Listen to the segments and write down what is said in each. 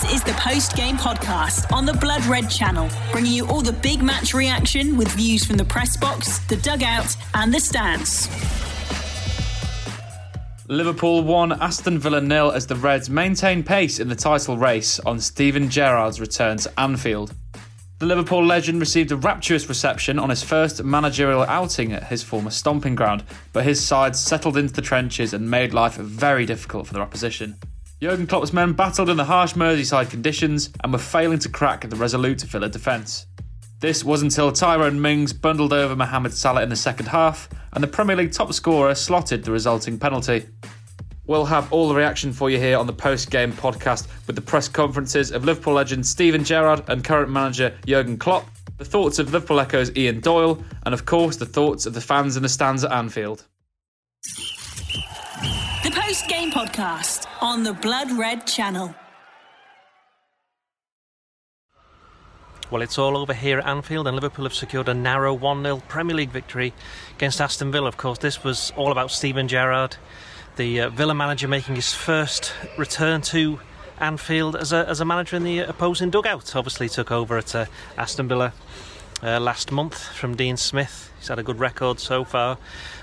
This is the post game podcast on the Blood Red channel, bringing you all the big match reaction with views from the press box, the dugout, and the stands. Liverpool one Aston Villa nil as the Reds maintain pace in the title race on Steven Gerrard's return to Anfield. The Liverpool legend received a rapturous reception on his first managerial outing at his former stomping ground, but his side settled into the trenches and made life very difficult for their opposition. Jurgen Klopp's men battled in the harsh Merseyside conditions and were failing to crack the resolute Villa defence. This was until Tyrone Mings bundled over Mohamed Salah in the second half, and the Premier League top scorer slotted the resulting penalty. We'll have all the reaction for you here on the post game podcast with the press conferences of Liverpool legend Steven Gerrard and current manager Jurgen Klopp, the thoughts of Liverpool Echo's Ian Doyle, and of course the thoughts of the fans in the stands at Anfield. Post game podcast on the Blood Red channel. Well, it's all over here at Anfield, and Liverpool have secured a narrow 1 0 Premier League victory against Aston Villa. Of course, this was all about Steven Gerrard, the uh, Villa manager, making his first return to Anfield as a, as a manager in the opposing dugout. Obviously, took over at uh, Aston Villa uh, last month from Dean Smith. He's had a good record so far.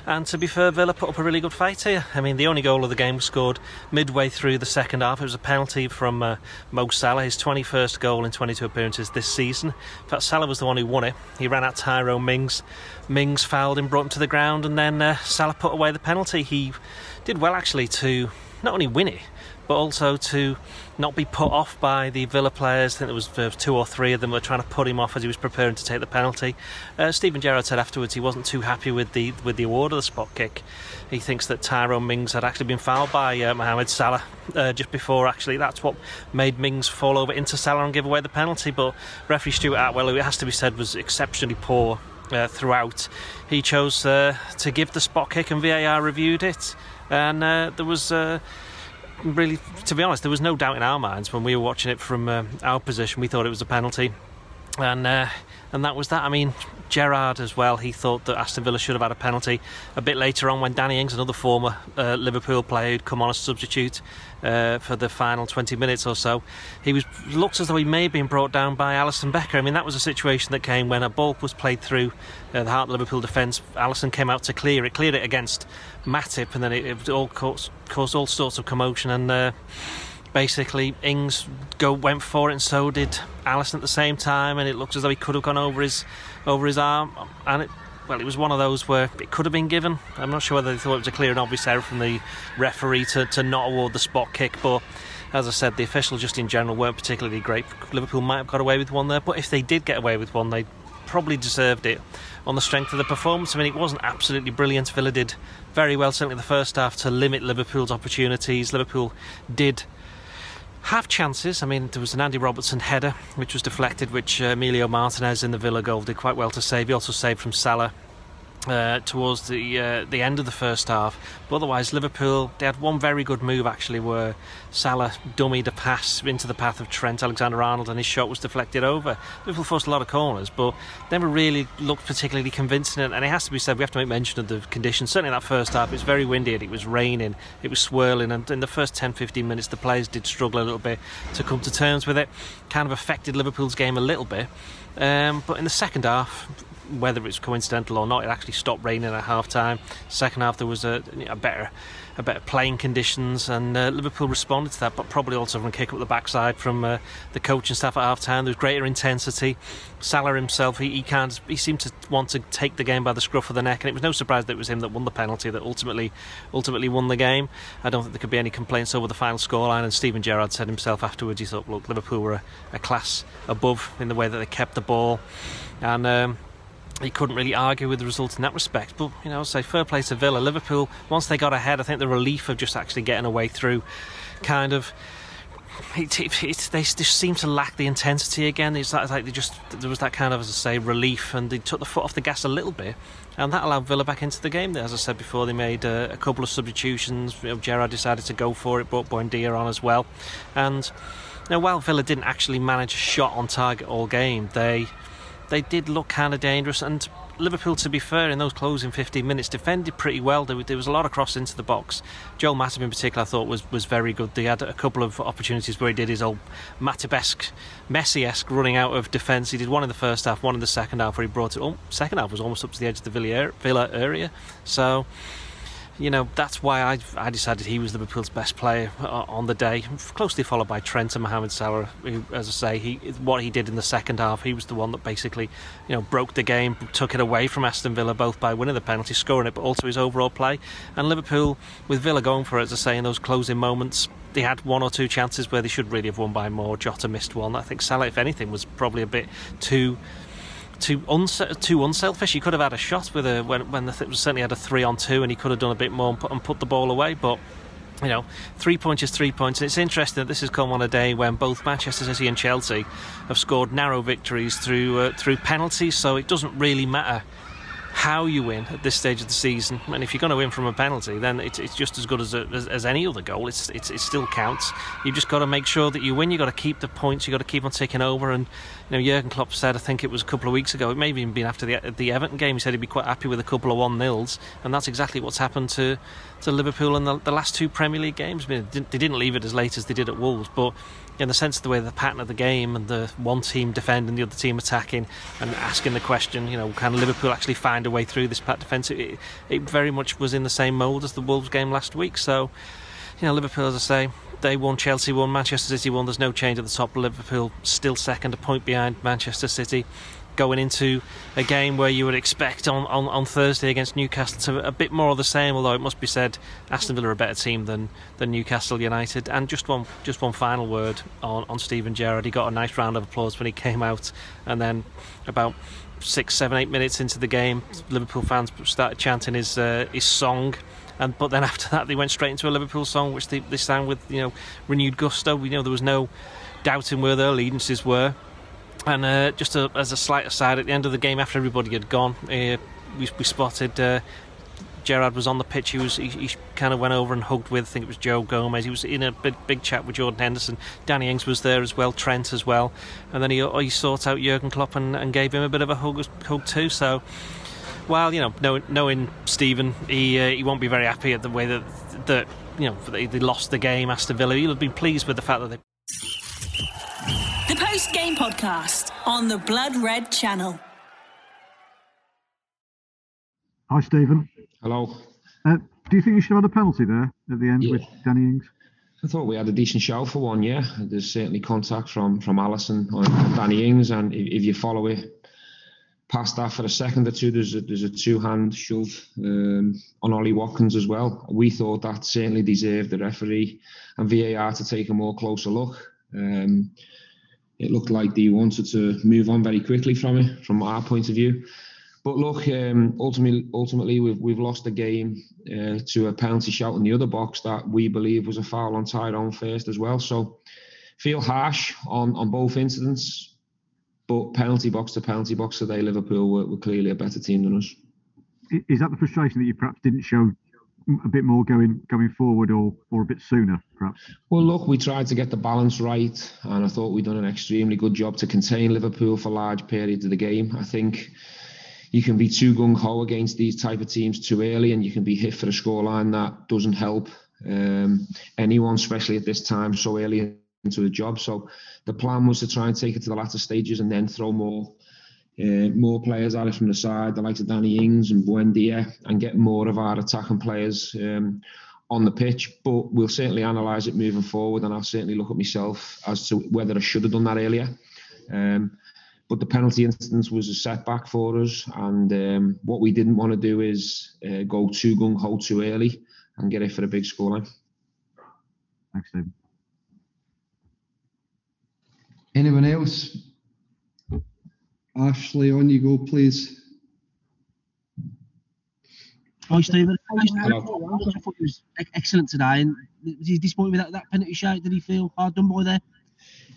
And to be fair, Villa put up a really good fight here. I mean, the only goal of the game was scored midway through the second half. It was a penalty from uh, Mo Salah, his 21st goal in 22 appearances this season. In fact, Salah was the one who won it. He ran at Tyrone Mings. Mings fouled him, brought him to the ground, and then uh, Salah put away the penalty. He did well, actually, to not only win it, but also to not be put off by the Villa players. I think there was uh, two or three of them were trying to put him off as he was preparing to take the penalty. Uh, Steven Gerrard said afterwards he wasn't too happy with the with the award of the spot kick. He thinks that Tyrone Mings had actually been fouled by uh, Mohamed Salah uh, just before. Actually, that's what made Mings fall over into Salah and give away the penalty. But referee Stuart Atwell, who it has to be said was exceptionally poor uh, throughout, he chose uh, to give the spot kick and VAR reviewed it, and there was really, to be honest, there was no doubt in our minds when we were watching it from uh, our position. We thought it was a penalty, and uh, and that was that. I mean, Gerrard as well. He thought that Aston Villa should have had a penalty a bit later on when Danny Ings, another former uh, Liverpool player, who'd come on as substitute uh, for the final 20 minutes or so. He was looked as though he may have been brought down by Alisson Becker. I mean, that was a situation that came when a ball was played through uh, the heart of Liverpool defence. Alisson came out to clear it, cleared it against Matip, and then it, it all caused, caused, all sorts of commotion and uh, basically Ings go went for it, and so did Alisson at the same time, and it looks as though he could have gone over his over his arm, and it. Well, it was one of those where it could have been given. I'm not sure whether they thought it was a clear and obvious error from the referee to, to not award the spot kick, but as I said, the officials just in general weren't particularly great. Liverpool might have got away with one there, but if they did get away with one, they probably deserved it on the strength of the performance. I mean, it wasn't absolutely brilliant. Villa did very well, certainly the first half, to limit Liverpool's opportunities. Liverpool did have chances. I mean, there was an Andy Robertson header which was deflected, which uh, Emilio Martinez in the Villa goal did quite well to save. He also saved from Salah uh, towards the uh, the end of the first half. But otherwise, Liverpool they had one very good move actually, where Salah dummied a pass into the path of Trent Alexander-Arnold, and his shot was deflected over. Liverpool forced a lot of corners, but never really looked particularly convincing. And, it has to be said, we have to make mention of the conditions. Certainly, in that first half, it was very windy and it was raining, it was swirling, and in the first 10-15 minutes, the players did struggle a little bit to come to terms with it. Kind of affected Liverpool's game a little bit. Um, but in the second half, whether it's coincidental or not, it actually stopped raining at half time. Second half, there was a, a better a better playing conditions, and uh, Liverpool responded to that, but probably also from kick up the backside from uh, the coaching staff at half time. There was greater intensity. Salah himself, he, he can't, he seemed to want to take the game by the scruff of the neck, and it was no surprise that it was him that won the penalty that ultimately ultimately won the game. I don't think there could be any complaints over the final scoreline, and Steven Gerrard said himself afterwards, he thought, look, Liverpool were a, a class above in the way that they kept the ball, and. Um, he couldn't really argue with the result in that respect. But you know, say fair play to Villa. Liverpool, once they got ahead, I think the relief of just actually getting away through, kind of. It, it, it, they just seem to lack the intensity again. It's like they just there was that kind of, as I say, relief, and they took the foot off the gas a little bit, and that allowed Villa back into the game. As I said before, they made uh, a couple of substitutions. You know, Gerrard decided to go for it, brought Buendia on as well, and now while Villa didn't actually manage a shot on target all game, they they did look kind of dangerous. And Liverpool, to be fair, in those closing 15 minutes, defended pretty well. There, there was a lot of cross into the box. Joel Matip, in particular, I thought was, was very good. They had a couple of opportunities where he did his old Matip-esque, Messi-esque running out of defence. He did one in the first half, one in the second half, where he brought it. Oh, second half was almost up to the edge of the Villa area. So you know that's why I, I decided he was Liverpool's best player uh, on the day, closely followed by Trent and Mohamed Salah. Who, as I say, he what he did in the second half, he was the one that basically, you know, broke the game, took it away from Aston Villa both by winning the penalty, scoring it, but also his overall play. And Liverpool, with Villa going for it, as I say, in those closing moments, they had one or two chances where they should really have won by more. Jota missed one. I think Salah, if anything, was probably a bit too too too unselfish. He could have had a shot with a when when the th- certainly had a three on two, and he could have done a bit more and put, and put the ball away. But you know, three points is three points. And it's interesting that this has come on a day when both Manchester City and Chelsea have scored narrow victories through uh, through penalties. So it doesn't really matter how you win at this stage of the season. And if you're going to win from a penalty, then it's, it's just as good as, a, as, as, any other goal. It's, it's, it still counts. You've just got to make sure that you win. You've got to keep the points. You've got to keep on taking over. And you know, Jurgen Klopp said, I think it was a couple of weeks ago, it may have even been after the, the Everton game, he said he'd be quite happy with a couple of one nils, and that's exactly what's happened to, to Liverpool in the, the last two Premier League games. I mean, they didn't leave it as late as they did at Wolves, but in the sense of the way the pattern of the game and the one team defending, the other team attacking, and asking the question, you know, can Liverpool actually find a way through this pack defence? It, it very much was in the same mould as the Wolves game last week. So, you know, Liverpool, as I say, they won, Chelsea won, Manchester City won. There's no change at the top. Liverpool still second, a point behind Manchester City going into a game where you would expect on, on, on Thursday against Newcastle to a bit more of the same. Although it must be said, Aston Villa are a better team than, than Newcastle United. And just one just one final word on, on Steven Gerrard. He got a nice round of applause when he came out, and then about six, seven, eight minutes into the game, Liverpool fans started chanting his uh, his song. And but then after that, they went straight into a Liverpool song, which they, they sang with you know renewed gusto. You know there was no doubting where their allegiances were. And uh, just a, as a slight aside, at the end of the game, after everybody had gone, uh, we, we, spotted uh, Gerrard was on the pitch. He was he, he, kind of went over and hugged with I think it was Joe Gomez. He was in a big big chat with Jordan Henderson. Danny Ings was there as well, Trent as well, and then he he sought out Jurgen Klopp and, and gave him a bit of a hug hug too. So. Well, you know, knowing, knowing Steven, he uh, he won't be very happy at the way that that you know they, they lost the game. Aston Villa, he'll be pleased with the fact that they the post game podcast on the Blood Red channel. Hi, Steven. Hello. Uh, do you think you should have had a penalty there at the end yeah. with Danny Ings? I thought we had a decent show for one, yeah. There's certainly contact from from Alisson on, Danny Ings, and if, if, you follow it past that for a second or two, there's a, there's a two hand shove um, on Ollie Watkins as well. We thought that certainly deserved the referee and VAR to take a more closer look. Um, it looked like they wanted to move on very quickly from it, from our point of view. But look, um, ultimately, ultimately, we've we've lost the game uh, to a penalty shout in the other box that we believe was a foul on Tyrone first as well. So, feel harsh on on both incidents, but penalty box to penalty box today, Liverpool were, were clearly a better team than us. Is that the frustration that you perhaps didn't show a bit more going going forward or or a bit sooner perhaps? Well look we tried to get the balance right and i thought we'd done an extremely good job to contain liverpool for large periods of the game. I think you can be too gung-ho against these type of teams too early and you can be hit for a scoreline that doesn't help um, anyone especially at this time so early into the job. So the plan was to try and take it to the latter stages and then throw more uh, more players at it from the side, the likes of Danny Ings and Buendia, and get more of our attacking players um, on the pitch. But we'll certainly analyse it moving forward, and I'll certainly look at myself as to whether I should have done that earlier. Um, but the penalty instance was a setback for us, and um, what we didn't want to do is uh, go too gung ho too early and get it for a big scoreline. Thanks, Dave. Anyone else Ashley, on you go, please. Hi, Steven. I thought he was excellent today. And was he disappointed with that, that penalty shot? Did he feel hard done by there?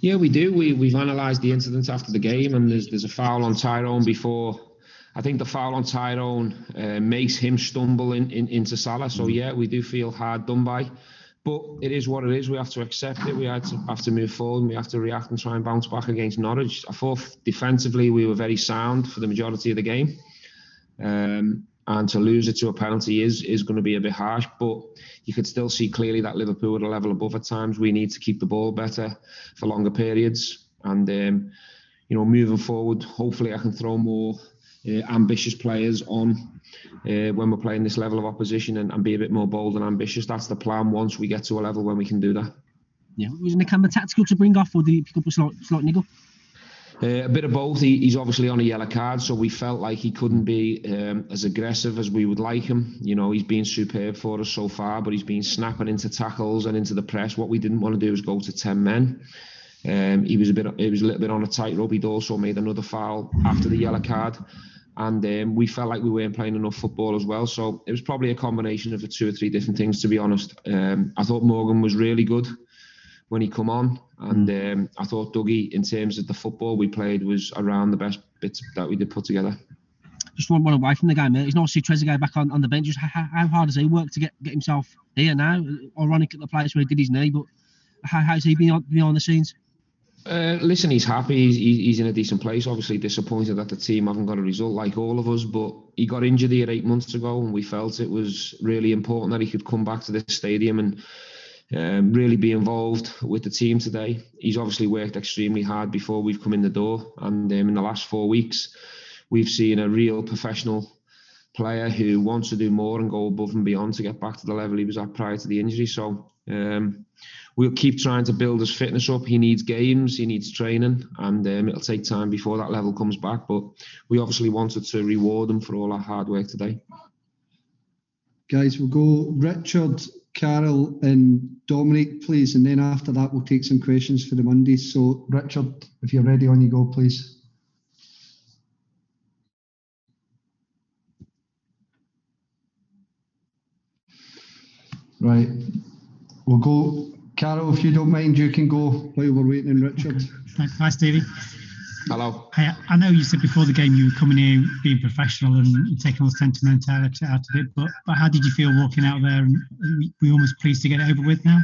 Yeah, we do. We, we've analysed the incident after the game, and there's, there's a foul on Tyrone before. I think the foul on Tyrone uh, makes him stumble in, in, into Salah. So, yeah, we do feel hard done by. But it is what it is. We have to accept it. We have to, have to move forward. We have to react and try and bounce back against Norwich. I thought defensively we were very sound for the majority of the game. Um, and to lose it to a penalty is is going to be a bit harsh. But you could still see clearly that Liverpool are a level above at times. We need to keep the ball better for longer periods, and um, you know, moving forward, hopefully I can throw more uh, ambitious players on uh, when we're playing this level of opposition and, and, be a bit more bold and ambitious. That's the plan. Once we get to a level when we can do that. Yeah, was Nakamba tactical to bring off, or did he pick up a niggle? Uh, a bit of both. He, he's obviously on a yellow card, so we felt like he couldn't be um, as aggressive as we would like him. You know, he's been superb for us so far, but he's been snapping into tackles and into the press. What we didn't want to do was go to ten men. Um, he was a bit, he was a little bit on a tightrope. He'd also made another foul after the yellow card, and um, we felt like we weren't playing enough football as well. So it was probably a combination of the two or three different things, to be honest. Um, I thought Morgan was really good when he come on. And mm. um, I thought Dougie, in terms of the football we played, was around the best bits that we did put together. Just one, one away from the game, mate. He's not see Trezeguet back on, on the bench. Just how, how hard has he worked to get, get himself here now? Ironic at the place where he did his knee, but how, how's he been behind the scenes? Uh, listen, he's happy. He's, he's in a decent place. Obviously, disappointed that the team haven't got a result like all of us. But he got injured here eight months ago, and we felt it was really important that he could come back to this stadium and um, really be involved with the team today. He's obviously worked extremely hard before we've come in the door, and um, in the last four weeks, we've seen a real professional player who wants to do more and go above and beyond to get back to the level he was at prior to the injury. So um, we'll keep trying to build his fitness up. He needs games, he needs training, and um, it'll take time before that level comes back. But we obviously wanted to reward him for all our hard work today. Guys, we'll go Richard Carol and Dominic, please, and then after that we'll take some questions for the Mondays. So, Richard, if you're ready, on you go, please. Right, we'll go. Carol, if you don't mind, you can go while we're waiting on Richard. thanks, Hi, Stevie. Hello. I, I know you said before the game you were coming here being professional and taking all the sentimentality out of it, but, but how did you feel walking out there? And were you almost pleased to get it over with now?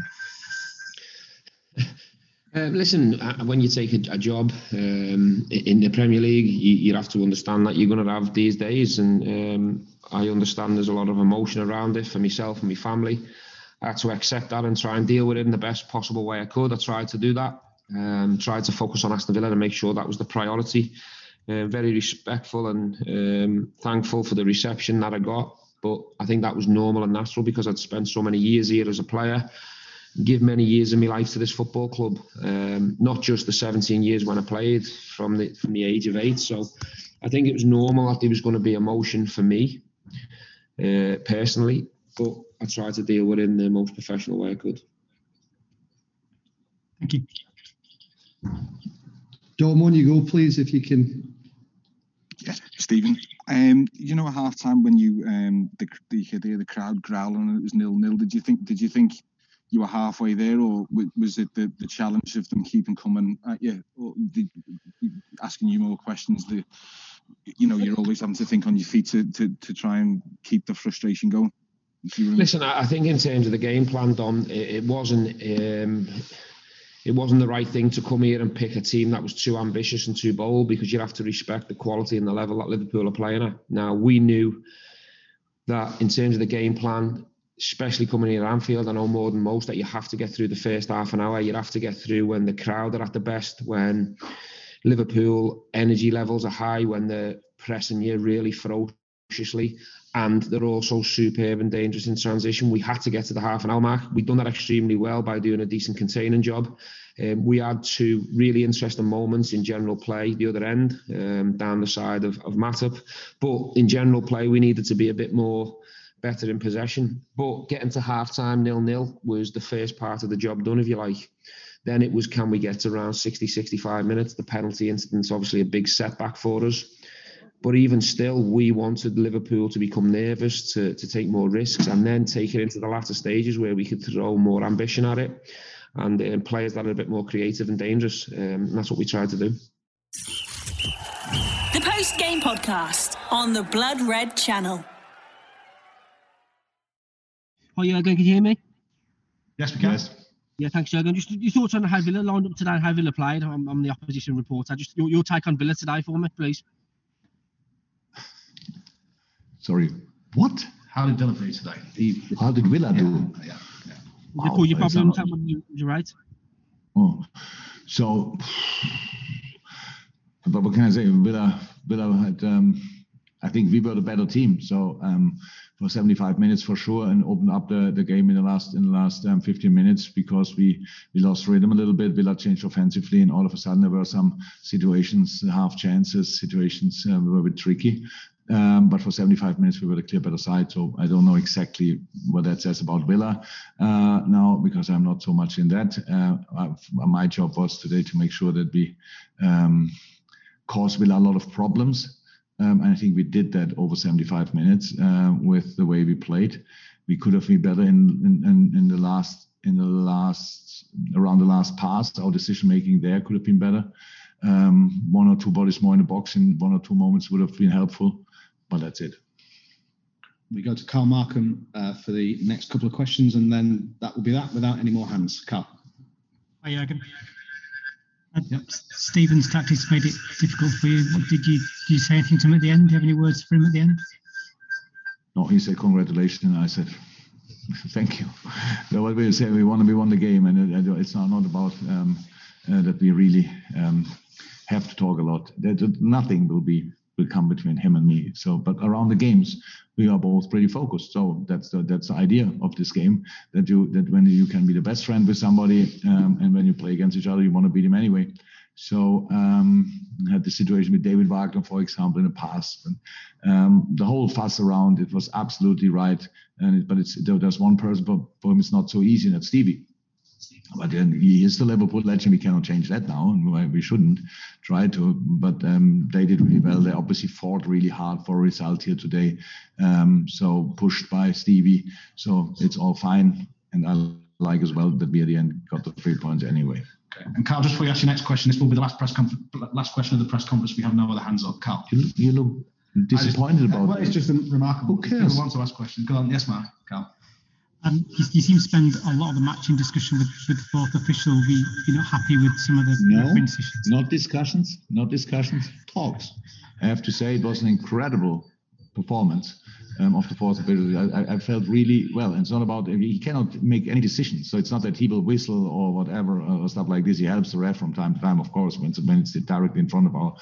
Uh, listen, uh, when you take a, a job um, in the Premier League, you, you, have to understand that you're going to have these days, and um, I understand there's a lot of emotion around it for myself and my family. I had to accept that and try and deal with it in the best possible way I could. I tried to do that. Um, tried to focus on Aston Villa and make sure that was the priority. Uh, very respectful and um, thankful for the reception that I got. But I think that was normal and natural because I'd spent so many years here as a player, give many years of my life to this football club. Um, not just the 17 years when I played from the from the age of eight. So I think it was normal that there was going to be emotion for me uh, personally. But I tried to deal with it in the most professional way I could. Thank you. Dom, on you go, please, if you can. Yeah, Steven. Um, you know, at half time when you um the you could hear the crowd growling and it was nil nil. Did you think? Did you think you were halfway there, or was it the, the challenge of them keeping coming at you, or the, asking you more questions? The you know, you're always having to think on your feet to to, to try and keep the frustration going. Listen, I think in terms of the game plan, Dom, it, it wasn't. Um, it wasn't the right thing to come here and pick a team that was too ambitious and too bold because you have to respect the quality and the level that Liverpool are playing at. Now we knew that in terms of the game plan, especially coming here at Anfield, I know more than most that you have to get through the first half an hour. You have to get through when the crowd are at the best, when Liverpool energy levels are high, when they're pressing you really ferociously, and they're also superb and dangerous in transition. We had to get to the half an hour mark. We've done that extremely well by doing a decent containing job. Um, we had two really interesting moments in general play, the other end, um, down the side of, of. But in general play, we needed to be a bit more better in possession. But getting to half time nil nil was the first part of the job done, if you like. Then it was can we get to around 60, 65 minutes? The penalty incident's obviously a big setback for us. But even still, we wanted Liverpool to become nervous, to, to take more risks, and then take it into the latter stages where we could throw more ambition at it and um, players that are a bit more creative and dangerous. Um, and that's what we tried to do. The post game podcast on the Blood Red channel. Oh, yeah, again, can you hear me? Yes, we can. Yes. Yeah, thanks, Jurgen. Just your thoughts on how Villa lined up today, how Villa played. I'm, I'm the opposition reporter. Just your, your take on Villa today for me, please. Sorry, what? How did Villa do today? He, how did Villa yeah, do? Yeah, yeah. Wow, you probably on when you, you're right. Oh, so, but what can I say? Villa, Villa had, um, I think we were the better team. So um, for 75 minutes for sure, and opened up the, the game in the last in the last um, 15 minutes because we we lost rhythm a little bit. Villa changed offensively, and all of a sudden there were some situations, half chances, situations uh, were a bit tricky. Um, but for 75 minutes, we were the clear better side. So I don't know exactly what that says about Villa uh, now because I'm not so much in that. Uh, my job was today to make sure that we um, Villa a lot of problems. Um, and I think we did that over 75 minutes uh, with the way we played. We could have been better in, in, in the last in the last around the last pass. Our decision making there could have been better. Um, one or two bodies more in the box in one or two moments would have been helpful but that's it. We go to Carl Markham uh, for the next couple of questions, and then that will be that without any more hands. Carl. Hi, Jurgen. Uh, yep. Steven's tactics made it difficult for you. Did you did you say anything to him at the end? Do you have any words for him at the end? No, he said congratulations, and I said thank you. So what we say, we want to we won the game, and it's not not about um, uh, that we really um, have to talk a lot. That nothing will be will come between him and me. So, but around the games, we are both pretty focused. So that's the that's the idea of this game that you that when you can be the best friend with somebody, um, and when you play against each other, you want to beat him anyway. So um, had the situation with David Wagner, for example, in the past, and um, the whole fuss around it was absolutely right. And it, but it's there's one person for, for him it's not so easy, and that's Stevie. But then he is the Liverpool legend. We cannot change that now, and we shouldn't try to. But um, they did really well. They obviously fought really hard for a result here today. Um, so pushed by Stevie. So it's all fine. And I like as well that we at the end got the three points anyway. Okay. And Carl, just before you ask your next question, this will be the last press conference. Last question of the press conference. We have no other hands up. Carl, you, you look disappointed just, about. Well, it's just remarkable. Who cares? People want to ask questions. Go on. Yes, Mark. Carl. Um, you, you, seem to spend a lot of the matching discussion with, with the fourth official. We, you're not happy with some of the no, decisions? Not discussions, not discussions, talks. I have to say it was an incredible performance um, of the fourth official. I, I, felt really well. And it's not about, he cannot make any decisions. So it's not that he will whistle or whatever or stuff like this. He helps the ref from time to time, of course, when it's, when it's directly in front of our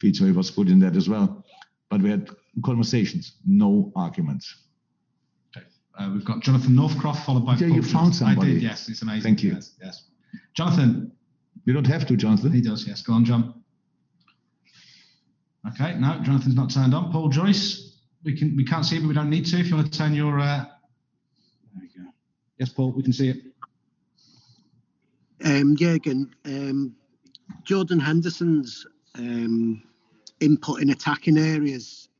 feet. So he was good in that as well. But we had conversations, no arguments. Uh, we've got Jonathan Northcroft followed by. Paul. Yeah, you found somebody. I did. Yes, it's amazing. Thank you. Yes, yes. Jonathan. You don't have to, Jonathan. He does. Yes. Go on, John. Okay. No, Jonathan's not turned on. Paul Joyce. We can. We can't see it, but we don't need to. If you want to turn your. Uh... There you go. Yes, Paul. We can see it. Um, Jurgen, um, Jordan Henderson's um, input in attacking areas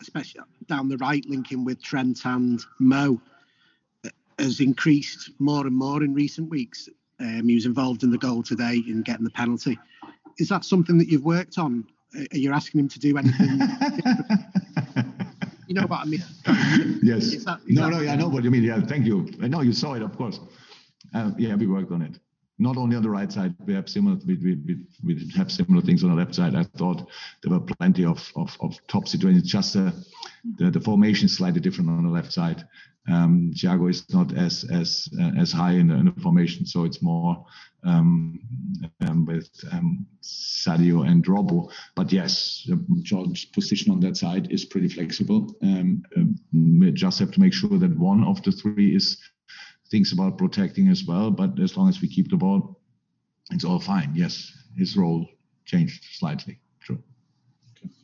especially down the right, linking with Trent and Mo, has increased more and more in recent weeks. Um, he was involved in the goal today in getting the penalty. Is that something that you've worked on? Are you asking him to do anything? you know what I mean? Yes. Is that, is no, that, no, yeah, I know what you mean. Yeah, thank you. I know you saw it, of course. Uh, yeah, we worked on it not only on the right side, we have similar we, we, we, have similar things on the left side. I thought there were plenty of, of, of top situations. Just uh, the, the formation is slightly different on the left side. Um, Thiago is not as as uh, as high in the, in the, formation, so it's more um, um, with um, Sadio and Robbo. But yes, George's position on that side is pretty flexible. Um, we just have to make sure that one of the three is thinks about protecting as well. But as long as we keep the ball, it's all fine. Yes, his role changed slightly. True.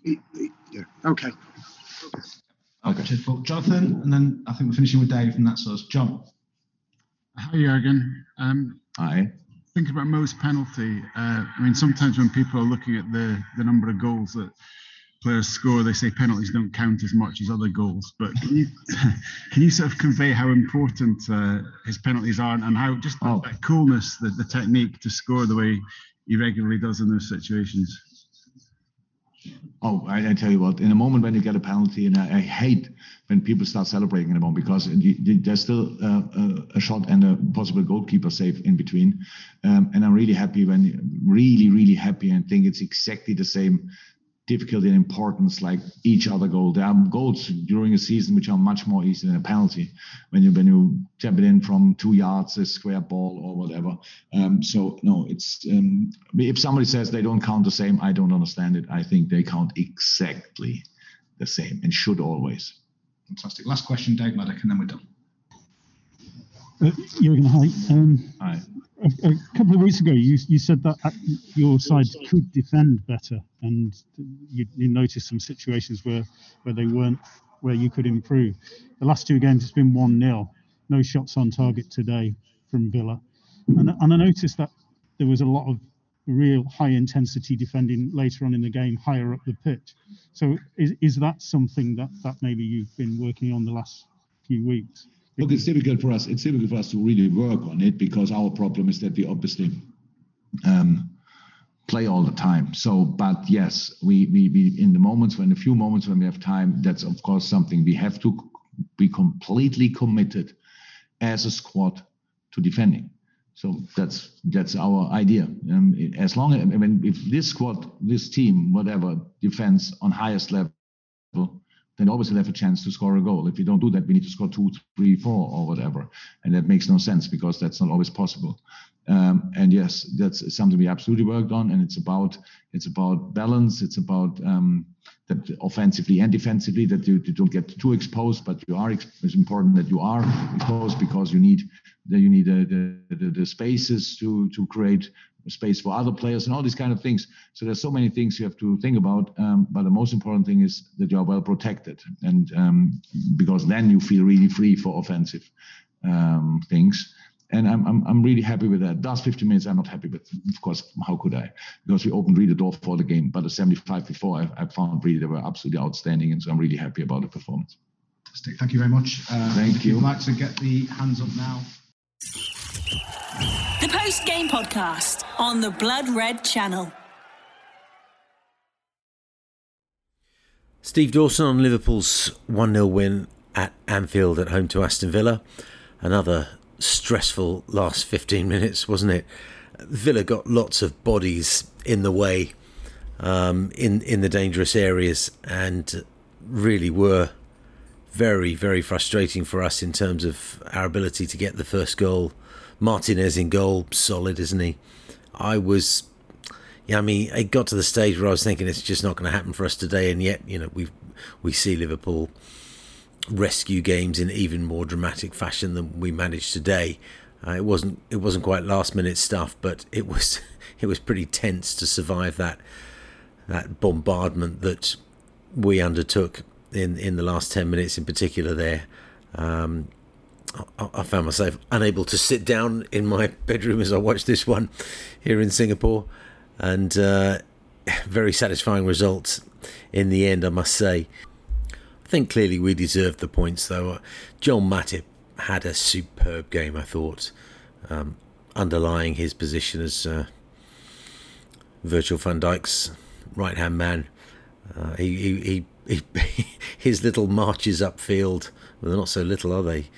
Yeah. Okay. Okay. Cheers, Paul. Jonathan, and then I think we're finishing with Dave, and that's us. John. Hi, Jurgen. Um, Hi. Thinking about Mo's penalty, uh, I mean, sometimes when people are looking at the, the number of goals that players score, they say penalties don't count as much as other goals. But can you can you sort of convey how important uh, his penalties are and how just oh. that coolness, the, the technique to score the way he regularly does in those situations? Oh, I, I, tell you what, in a moment when you get a penalty, and I, I hate when people start celebrating in a moment because there's still uh, a, a, shot and a possible goalkeeper save in between. Um, and I'm really happy when, really, really happy and think it's exactly the same difficulty and importance like each other goal. There are goals during a season which are much more easy than a penalty when you when you tap it in from two yards, a square ball or whatever. Um, so no, it's um, if somebody says they don't count the same, I don't understand it. I think they count exactly the same and should always. Fantastic. Last question, Dave Maddock, and then we're done. Uh, Jurgen, hi. Um, hi. A, a, couple of weeks ago, you, you said that uh, your side could defend better, and you, you noticed some situations where, where they weren't, where you could improve. The last two games, it's been 1 0. No shots on target today from Villa. And, and I noticed that there was a lot of real high intensity defending later on in the game, higher up the pitch. So, is, is that something that, that maybe you've been working on the last few weeks? Look, it's difficult for us. It's difficult for us to really work on it because our problem is that we obviously um, play all the time. So, but yes, we, we we in the moments when a few moments when we have time, that's of course something we have to be completely committed as a squad to defending. So that's that's our idea. Um, as long as I mean, if this squad, this team, whatever, defends on highest level, then will have a chance to score a goal. If we don't do that, we need to score two, three, four, or whatever, and that makes no sense because that's not always possible. Um, and yes, that's something we absolutely worked on, and it's about it's about balance. It's about um, that offensively and defensively that you, you, don't get too exposed, but you are. It's important that you are exposed because you need that you need the, the, the spaces to to create space for other players and all these kind of things. So there's so many things you have to think about. Um, but the most important thing is that you are well protected, and um, because then you feel really free for offensive um, things. And I'm, I'm, I'm really happy with that. Last 50 minutes, I'm not happy with. Of course, how could I? Because we opened really the door for the game. But the 75 before, I, I found really they were absolutely outstanding, and so I'm really happy about the performance. Fantastic. Thank you very much. Uh, Thank you. you'd like to get the hands up now. The post game podcast on the Blood Red channel. Steve Dawson on Liverpool's 1 0 win at Anfield at home to Aston Villa. Another stressful last 15 minutes, wasn't it? Villa got lots of bodies in the way um, in, in the dangerous areas and really were very, very frustrating for us in terms of our ability to get the first goal. Martinez in goal, solid, isn't he? I was, yeah, I mean, it got to the stage where I was thinking it's just not going to happen for us today, and yet, you know, we we see Liverpool rescue games in even more dramatic fashion than we managed today. Uh, it wasn't it wasn't quite last minute stuff, but it was it was pretty tense to survive that that bombardment that we undertook in in the last 10 minutes in particular there um, I, found myself unable to sit down in my bedroom as I watched this one here in Singapore and uh, very satisfying results in the end I must say I think clearly we deserved the points though Joel Matip had a superb game I thought um, underlying his position as uh, Virgil van Dijk's right hand man uh, he, he, he his little marches upfield. Well, they're not so little, are they?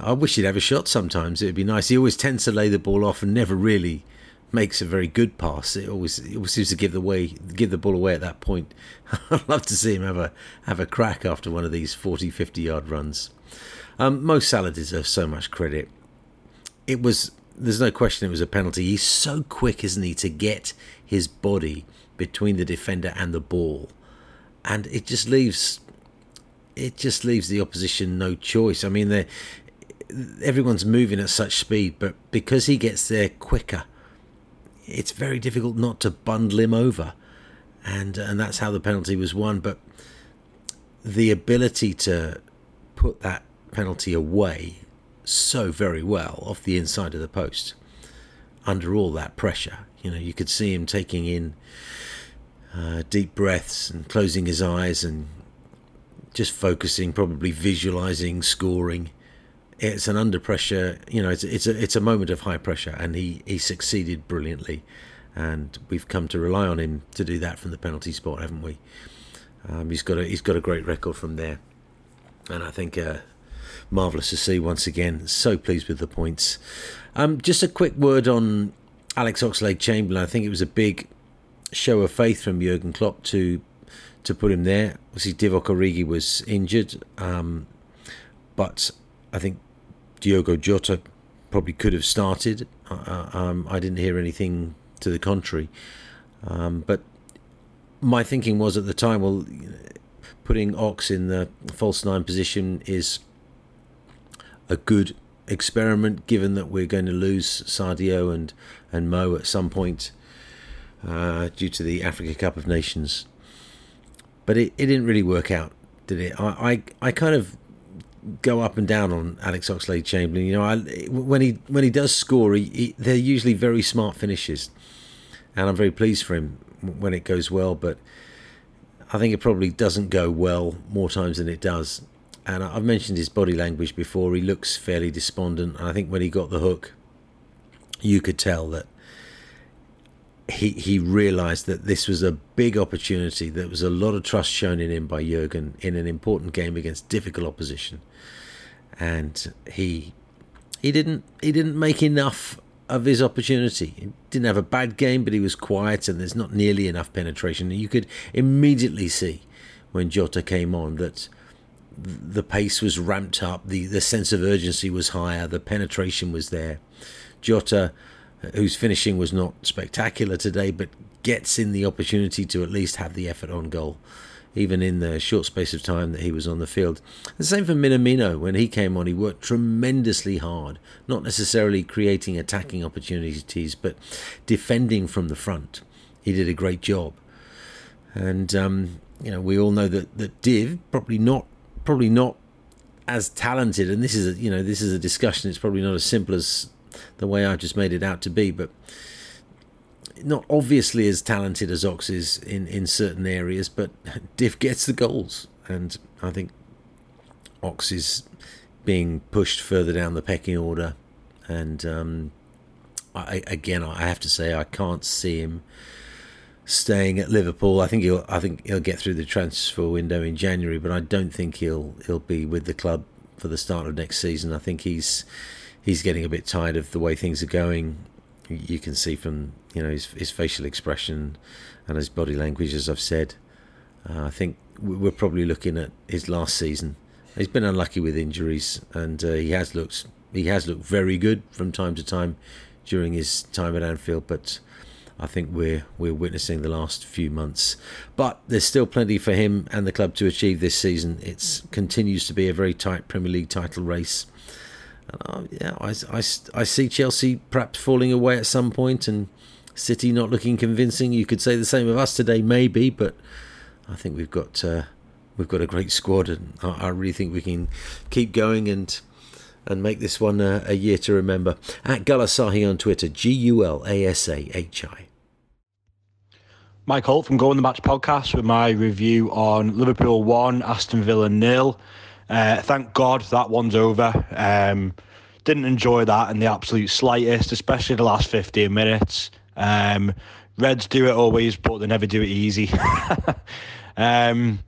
I wish he'd have a shot sometimes. It'd be nice. He always tends to lay the ball off and never really makes a very good pass. It always, it always seems to give the way, give the ball away at that point. I'd love to see him have a have a crack after one of these 40, 50 yard runs. Um, Mo Salah deserves so much credit. It was, there's no question, it was a penalty. He's so quick, isn't he, to get his body between the defender and the ball and it just leaves it just leaves the opposition no choice. I mean, they everyone's moving at such speed, but because he gets there quicker, it's very difficult not to bundle him over, and and that's how the penalty was won. But the ability to put that penalty away so very well off the inside of the post under all that pressure, you know, you could see him taking in uh, deep breaths and closing his eyes and just focusing, probably visualizing, scoring. It's an under pressure, you know, it's, it's a it's a moment of high pressure, and he he succeeded brilliantly, and we've come to rely on him to do that from the penalty spot, haven't we? Um, he's got a he's got a great record from there, and I think uh, marvelous to see once again. So pleased with the points. Um, just a quick word on Alex Oxlade Chamberlain. I think it was a big show of faith from Jurgen Klopp to to put him there. Obviously, Divock Origi was injured, um, but I think Diogo Jota probably could have started. Uh, um, I didn't hear anything to the contrary. Um, but my thinking was at the time, well, putting Ox in the false nine position is a good experiment, given that we're going to lose Sadio and and Mo at some point uh, due to the Africa Cup of Nations. But it, it didn't really work out, did it? I, I, I kind of go up and down on Alex Oxlade Chamberlain. You know, I, when he when he does score, he, he, they're usually very smart finishes, and I'm very pleased for him when it goes well. But I think it probably doesn't go well more times than it does. And I've mentioned his body language before. He looks fairly despondent, and I think when he got the hook, you could tell that he he realised that this was a big opportunity. There was a lot of trust shown in him by Jurgen in an important game against difficult opposition, and he he didn't he didn't make enough of his opportunity. He didn't have a bad game, but he was quiet, and there's not nearly enough penetration. And you could immediately see when Jota came on that the pace was ramped up, the the sense of urgency was higher, the penetration was there. Jota whose finishing was not spectacular today, but gets in the opportunity to at least have the effort on goal, even in the short space of time that he was on the field. The same for Minamino. When he came on, he worked tremendously hard, not necessarily creating attacking opportunities, but defending from the front. He did a great job. And, um, you know, we all know that, that Div, probably not, probably not as talented, and this is a, you know, this is a discussion, it's probably not as simple as the way I just made it out to be, but not obviously as talented as Ox is in, in certain areas, but Div gets the goals, and I think Ox is being pushed further down the pecking order, and um, I, again, I have to say I can't see him staying at Liverpool. I think he'll I think he'll get through the transfer window in January, but I don't think he'll he'll be with the club for the start of next season. I think he's he's getting a bit tired of the way things are going. You can see from you know his, his facial expression and his body language, as I've said. Uh, I think we're probably looking at his last season. He's been unlucky with injuries, and uh, he has looked he has looked very good from time to time during his time at Anfield. But I think we're we're witnessing the last few months. But there's still plenty for him and the club to achieve this season. It continues to be a very tight Premier League title race. Uh, yeah, I, I, I see Chelsea perhaps falling away at some point and City not looking convincing. You could say the same of us today, maybe, but I think we've got uh, we've got a great squad, and I, I, really think we can keep going and and make this one a, a year to remember. At Gulasahi on Twitter, G U L A S A H I. Mike Holt from Go on the Match podcast with my review on Liverpool 1, Aston Villa nil. Uh, thank God that one's over. Um, didn't enjoy that in the absolute slightest, especially the last 15 minutes. Um, Reds do it always, but they never do it easy. um,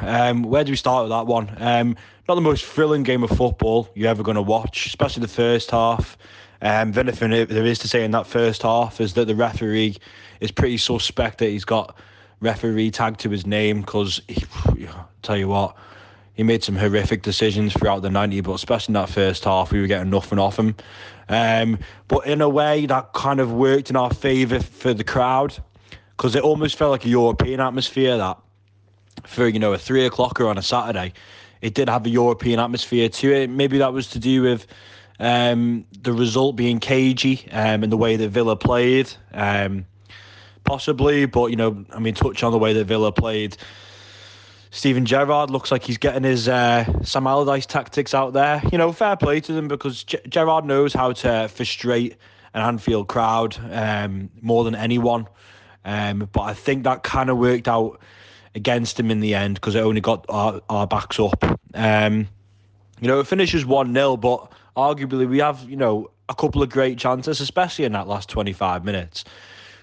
um, where do we start with that one? Um, not the most thrilling game of football you're ever going to watch, especially the first half. Um, the only thing there is to say in that first half is that the referee is pretty suspect that he's got referee tag to his name because, tell you what, he made some horrific decisions throughout the 90, but especially in that first half, we were getting nothing off him. Um, but in a way, that kind of worked in our favour for the crowd because it almost felt like a European atmosphere that for, you know, a three o'clocker on a Saturday, it did have a European atmosphere to it. Maybe that was to do with um, the result being cagey um, and the way that Villa played. Um, possibly, but, you know, I mean, touch on the way that Villa played Steven Gerrard looks like he's getting his uh, Sam Allardyce tactics out there. You know, fair play to them because G- Gerrard knows how to frustrate an Anfield crowd um, more than anyone. Um, but I think that kind of worked out against him in the end because it only got our, our backs up. Um, you know, it finishes 1 0, but arguably we have, you know, a couple of great chances, especially in that last 25 minutes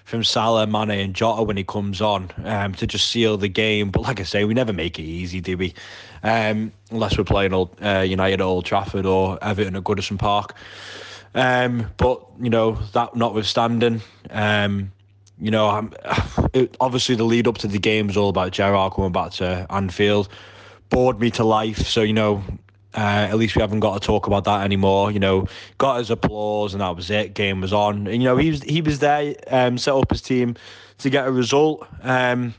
from Salah, Mane, and Jota when he comes on um, to just seal the game. But like I say, we never make it easy, do we? Um, unless we're playing old, uh, United Old Trafford or Everton at Goodison Park. Um, but you know that notwithstanding, um, you know, it, obviously the lead up to the game was all about Gerrard coming back to Anfield. Bored me to life. So, you know, uh, at least we haven't got to talk about that anymore. You know, got his applause and that was it. Game was on. And, you know, he was he was there, um, set up his team to get a result. Um,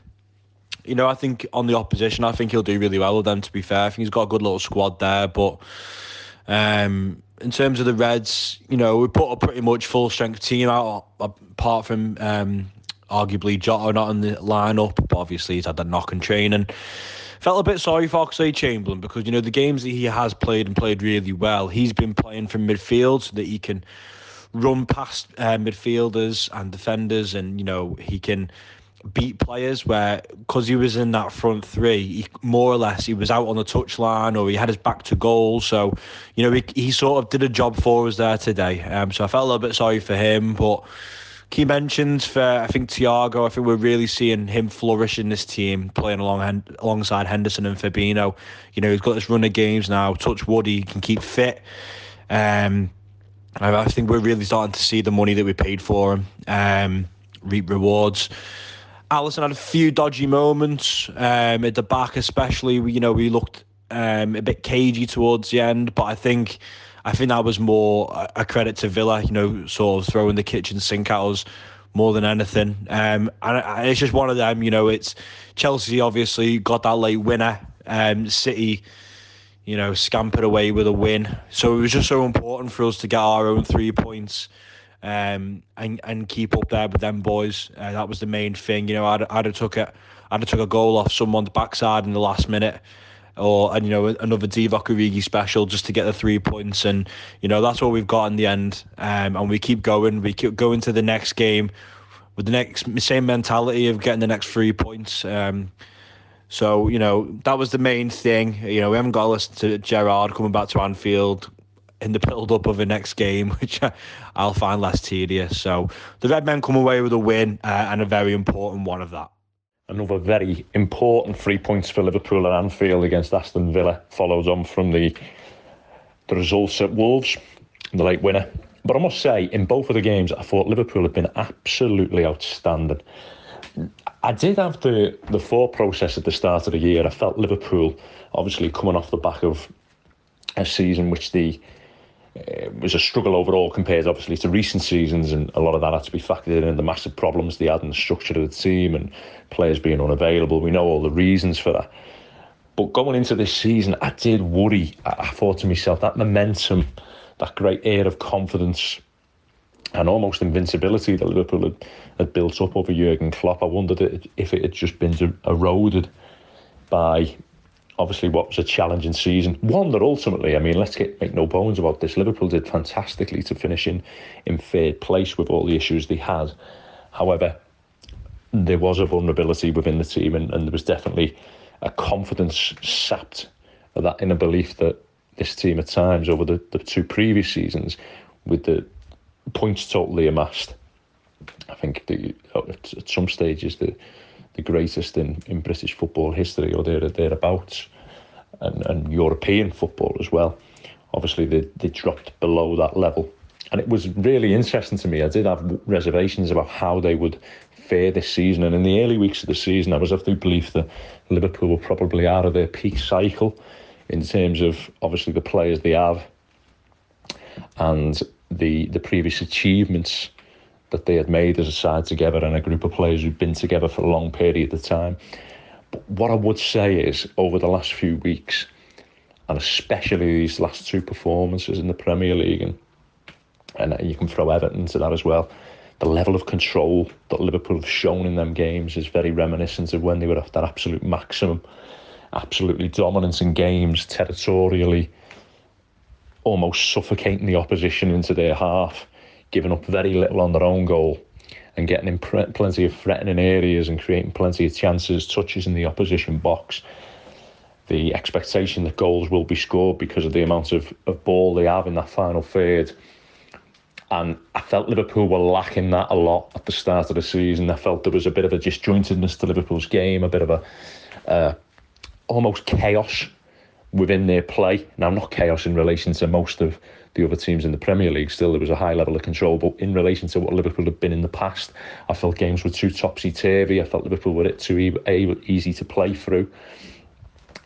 you know, I think on the opposition, I think he'll do really well with them. To be fair, I think he's got a good little squad there. But um, in terms of the Reds, you know, we put a pretty much full strength team out, apart from um, arguably Jota not in the lineup. But obviously, he's had that knock and training. Felt a bit sorry for Oxlade-Chamberlain because you know the games that he has played and played really well, he's been playing from midfield so that he can run past uh, midfielders and defenders, and you know he can beat players where because he was in that front three, he, more or less he was out on the touchline or he had his back to goal. So, you know, he, he sort of did a job for us there today. Um, so I felt a little bit sorry for him, but key mentions for I think Thiago. I think we're really seeing him flourish in this team, playing along alongside Henderson and Fabinho. You know, he's got this run of games now. Touch wood, he can keep fit. Um, I think we're really starting to see the money that we paid for him um, reap rewards. Alisson had a few dodgy moments um, at the back, especially. You know, we looked um, a bit cagey towards the end, but I think I think that was more a credit to Villa. You know, sort of throwing the kitchen sink at us more than anything. Um, and it's just one of them. You know, it's Chelsea obviously got that late winner. Um, City, you know, scampered away with a win. So it was just so important for us to get our own three points um, and and keep up there with them boys. Uh, that was the main thing. You know, I'd, I'd have took it, I'd have took a goal off someone's backside in the last minute, or and you know another Divock Origi special just to get the three points, and you know that's what we've got in the end. Um, and we keep going. We keep going to the next game with the next same mentality of getting the next three points. Um, so you know that was the main thing. You know we haven't got to to Gerrard coming back to Anfield in the build up of the next game, which I'll find less tedious. So the Red Men come away with a win uh, and a very important one of that. Another very important three points for Liverpool at Anfield against Aston Villa follows on from the the results at Wolves, the late winner. But I must say, in both of the games, I thought Liverpool had been absolutely outstanding. I did have the the thought process at the start of the year. I felt Liverpool, obviously coming off the back of a season which the Um, it was a struggle overall compared obviously to recent seasons and a lot of that had to be factored in and the massive problems they had in the structure of the team and players being unavailable. We know all the reasons for that. But going into this season I did worry I, thought to myself that momentum that great air of confidence and almost invincibility that Liverpool had, had built up over Jurgen Klopp I wondered if it had just been eroded by obviously what was a challenging season. One that ultimately, I mean, let's get make no bones about this. Liverpool did fantastically to finish in, in third place with all the issues they had. However, there was a vulnerability within the team, and, and there was definitely a confidence sapped of that inner belief that this team at times over the, the two previous seasons, with the points totally amassed, I think the, at, at some stages the the greatest in, in British football history or there thereabouts, and, and European football as well. Obviously, they, they dropped below that level. And it was really interesting to me. I did have reservations about how they would fare this season. And in the early weeks of the season, I was of the belief that Liverpool were probably out of their peak cycle in terms of obviously the players they have and the the previous achievements that they had made as a side together and a group of players who'd been together for a long period of time. But what I would say is, over the last few weeks, and especially these last two performances in the Premier League, and, and you can throw Everton into that as well, the level of control that Liverpool have shown in them games is very reminiscent of when they were at that absolute maximum, absolutely dominant in games, territorially, almost suffocating the opposition into their half giving up very little on their own goal and getting in plenty of threatening areas and creating plenty of chances, touches in the opposition box. The expectation that goals will be scored because of the amount of, of ball they have in that final third. And I felt Liverpool were lacking that a lot at the start of the season. I felt there was a bit of a disjointedness to Liverpool's game, a bit of a uh, almost chaos within their play. Now, not chaos in relation to most of the other teams in the Premier League. Still, there was a high level of control. But in relation to what Liverpool had been in the past, I felt games were too topsy turvy. I felt Liverpool were too easy to play through,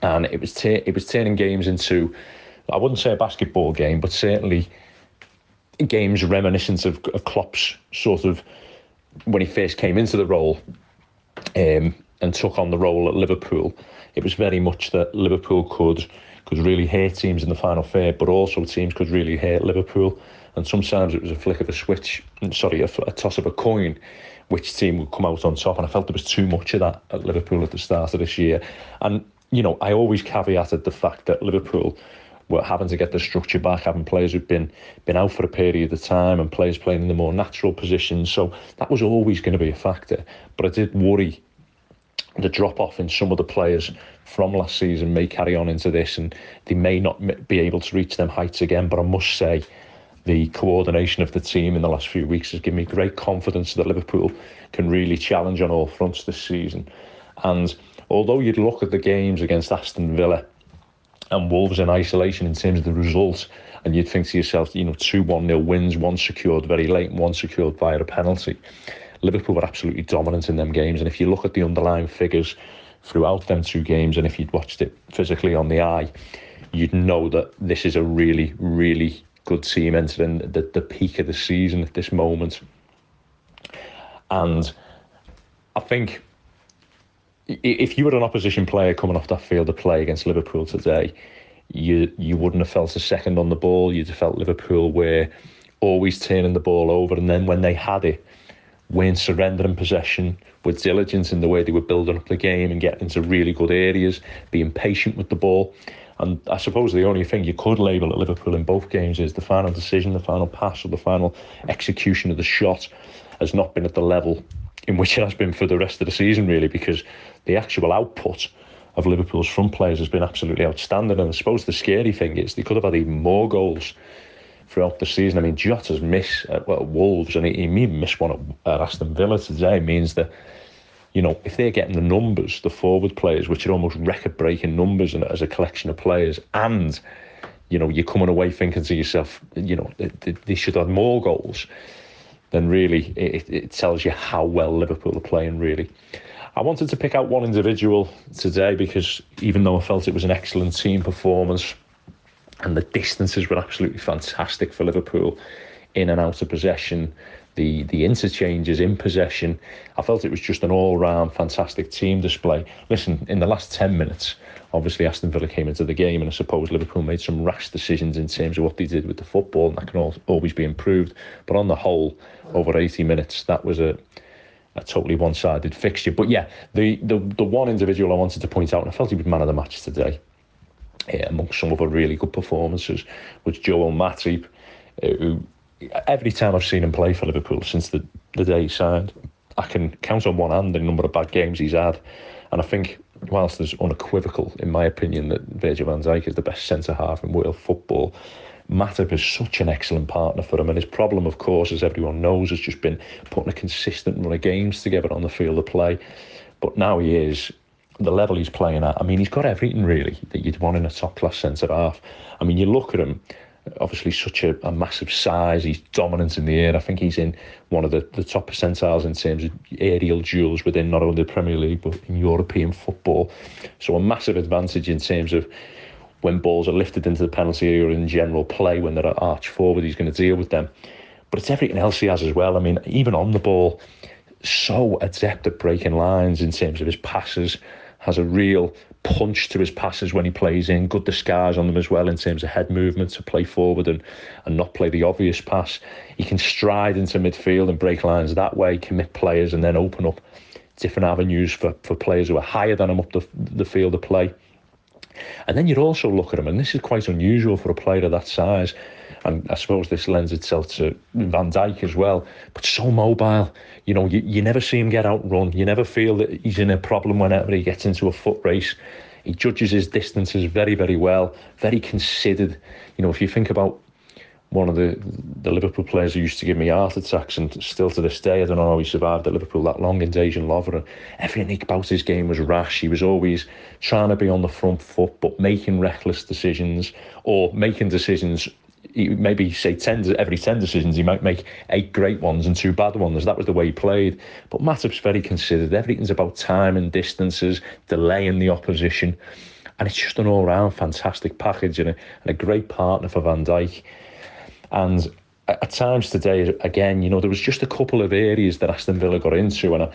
and it was it was turning games into I wouldn't say a basketball game, but certainly games reminiscent of, of Klopp's sort of when he first came into the role um, and took on the role at Liverpool. It was very much that Liverpool could could really hurt teams in the final third, but also teams could really hurt Liverpool. And sometimes it was a flick of a switch, mm, sorry, a, a toss of a coin, which team would come out on top. And I felt there was too much of that at Liverpool at the start of this year. And you know, I always caveated the fact that Liverpool were having to get the structure back, having players who've been been out for a period of time and players playing in the more natural positions. So that was always going to be a factor. But I did worry the drop off in some of the players from last season may carry on into this and they may not be able to reach them heights again. But I must say, the coordination of the team in the last few weeks has given me great confidence that Liverpool can really challenge on all fronts this season. And although you'd look at the games against Aston Villa and Wolves in isolation in terms of the results, and you'd think to yourself, you know, two 1 0 wins, one secured very late one secured via a penalty. Liverpool were absolutely dominant in them games. And if you look at the underlying figures throughout them two games, and if you'd watched it physically on the eye, you'd know that this is a really, really good team entering the, the peak of the season at this moment. And I think if you were an opposition player coming off that field of play against Liverpool today, you you wouldn't have felt a second on the ball. You'd have felt Liverpool were always turning the ball over, and then when they had it, weren't surrendering possession, with diligence in the way they were building up the game and getting into really good areas, being patient with the ball. And I suppose the only thing you could label at Liverpool in both games is the final decision, the final pass, or the final execution of the shot has not been at the level in which it has been for the rest of the season, really, because the actual output of Liverpool's front players has been absolutely outstanding. And I suppose the scary thing is they could have had even more goals throughout the season. I mean, Jota's miss at uh, well, Wolves and he, he missed one at, at uh, Aston Villa today means that, you know, if they're getting the numbers, the forward players, which are almost record breaking numbers and as a collection of players, and, you know, you're coming away thinking to yourself, you know, they, they should have more goals, then really it, it tells you how well Liverpool are playing, really. I wanted to pick out one individual today because even though I felt it was an excellent team performance, and the distances were absolutely fantastic for Liverpool in and out of possession. The the interchanges in possession, I felt it was just an all round fantastic team display. Listen, in the last ten minutes, obviously Aston Villa came into the game, and I suppose Liverpool made some rash decisions in terms of what they did with the football, and that can always be improved. But on the whole, over eighty minutes, that was a a totally one-sided fixture. But yeah, the, the the one individual I wanted to point out, and I felt he was man of the match today, amongst some other really good performances was Joel Matip, uh, who every time I've seen him play for Liverpool since the, the day he signed, I can count on one hand the number of bad games he's had. And I think, whilst there's unequivocal, in my opinion, that Virgil van Dijk is the best centre half in world football, Matip is such an excellent partner for him. And his problem, of course, as everyone knows, has just been putting a consistent run of games together on the field of play. But now he is the level he's playing at, I mean, he's got everything really that you'd want in a top class centre half. I mean, you look at him, obviously such a, a, massive size, he's dominant in the air. I think he's in one of the, the top percentiles in terms of aerial duels within not only the Premier League but in European football. So a massive advantage in terms of when balls are lifted into the penalty area in general play when they're at arch forward, he's going to deal with them. But it's everything else he has as well. I mean, even on the ball, so adept at breaking lines in terms of his passes has a real punch to his passes when he plays in, good disguise on them as well in terms of head movement to play forward and, and not play the obvious pass. He can stride into midfield and break lines that way, commit players and then open up different avenues for, for players who are higher than him up the, the field of play. And then you'd also look at him, and this is quite unusual for a player of that size and I suppose this lends itself to Van Dijk as well. But so mobile, you know, you, you never see him get outrun. You never feel that he's in a problem whenever he gets into a foot race. He judges his distances very, very well, very considered. You know, if you think about one of the the Liverpool players who used to give me heart attacks, and still to this day, I don't know how he survived at Liverpool that long. In Dejan Lovren, everything about his game was rash. He was always trying to be on the front foot, but making reckless decisions or making decisions maybe say ten every ten decisions he might make eight great ones and two bad ones. That was the way he played. But Matip's very considered. Everything's about time and distances, delaying the opposition, and it's just an all-round fantastic package and a, and a great partner for Van Dijk. And at times today, again, you know, there was just a couple of areas that Aston Villa got into, and I,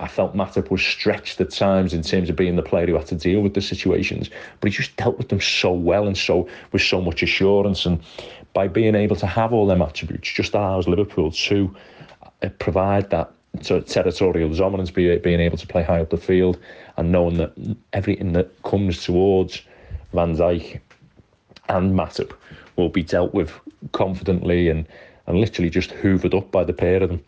I felt Matip was stretched at times in terms of being the player who had to deal with the situations, but he just dealt with them so well and so with so much assurance, and by being able to have all them attributes, just allows Liverpool to uh, provide that territorial dominance, being able to play high up the field, and knowing that everything that comes towards Van Dijk and Matip will be dealt with confidently and, and literally just hoovered up by the pair of them.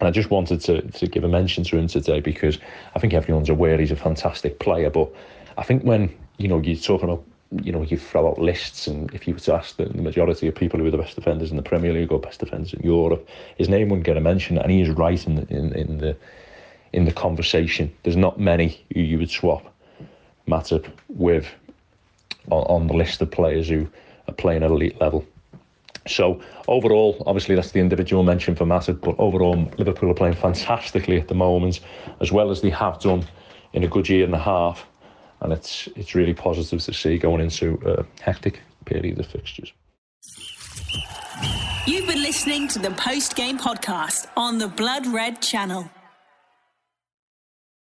And I just wanted to, to give a mention to him today because I think everyone's aware he's a fantastic player. But I think when, you know, you're talking about, you know, you throw out lists and if you were to ask the, the majority of people who are the best defenders in the Premier League or best defenders in Europe, his name wouldn't get a mention. And he is right in the, in, in the, in the conversation. There's not many who you would swap Matip with on, on the list of players who are playing at elite level. So overall, obviously that's the individual mention for Matip, but overall Liverpool are playing fantastically at the moment, as well as they have done in a good year and a half, and it's it's really positive to see going into a hectic period of fixtures. You've been listening to the post game podcast on the Blood Red channel.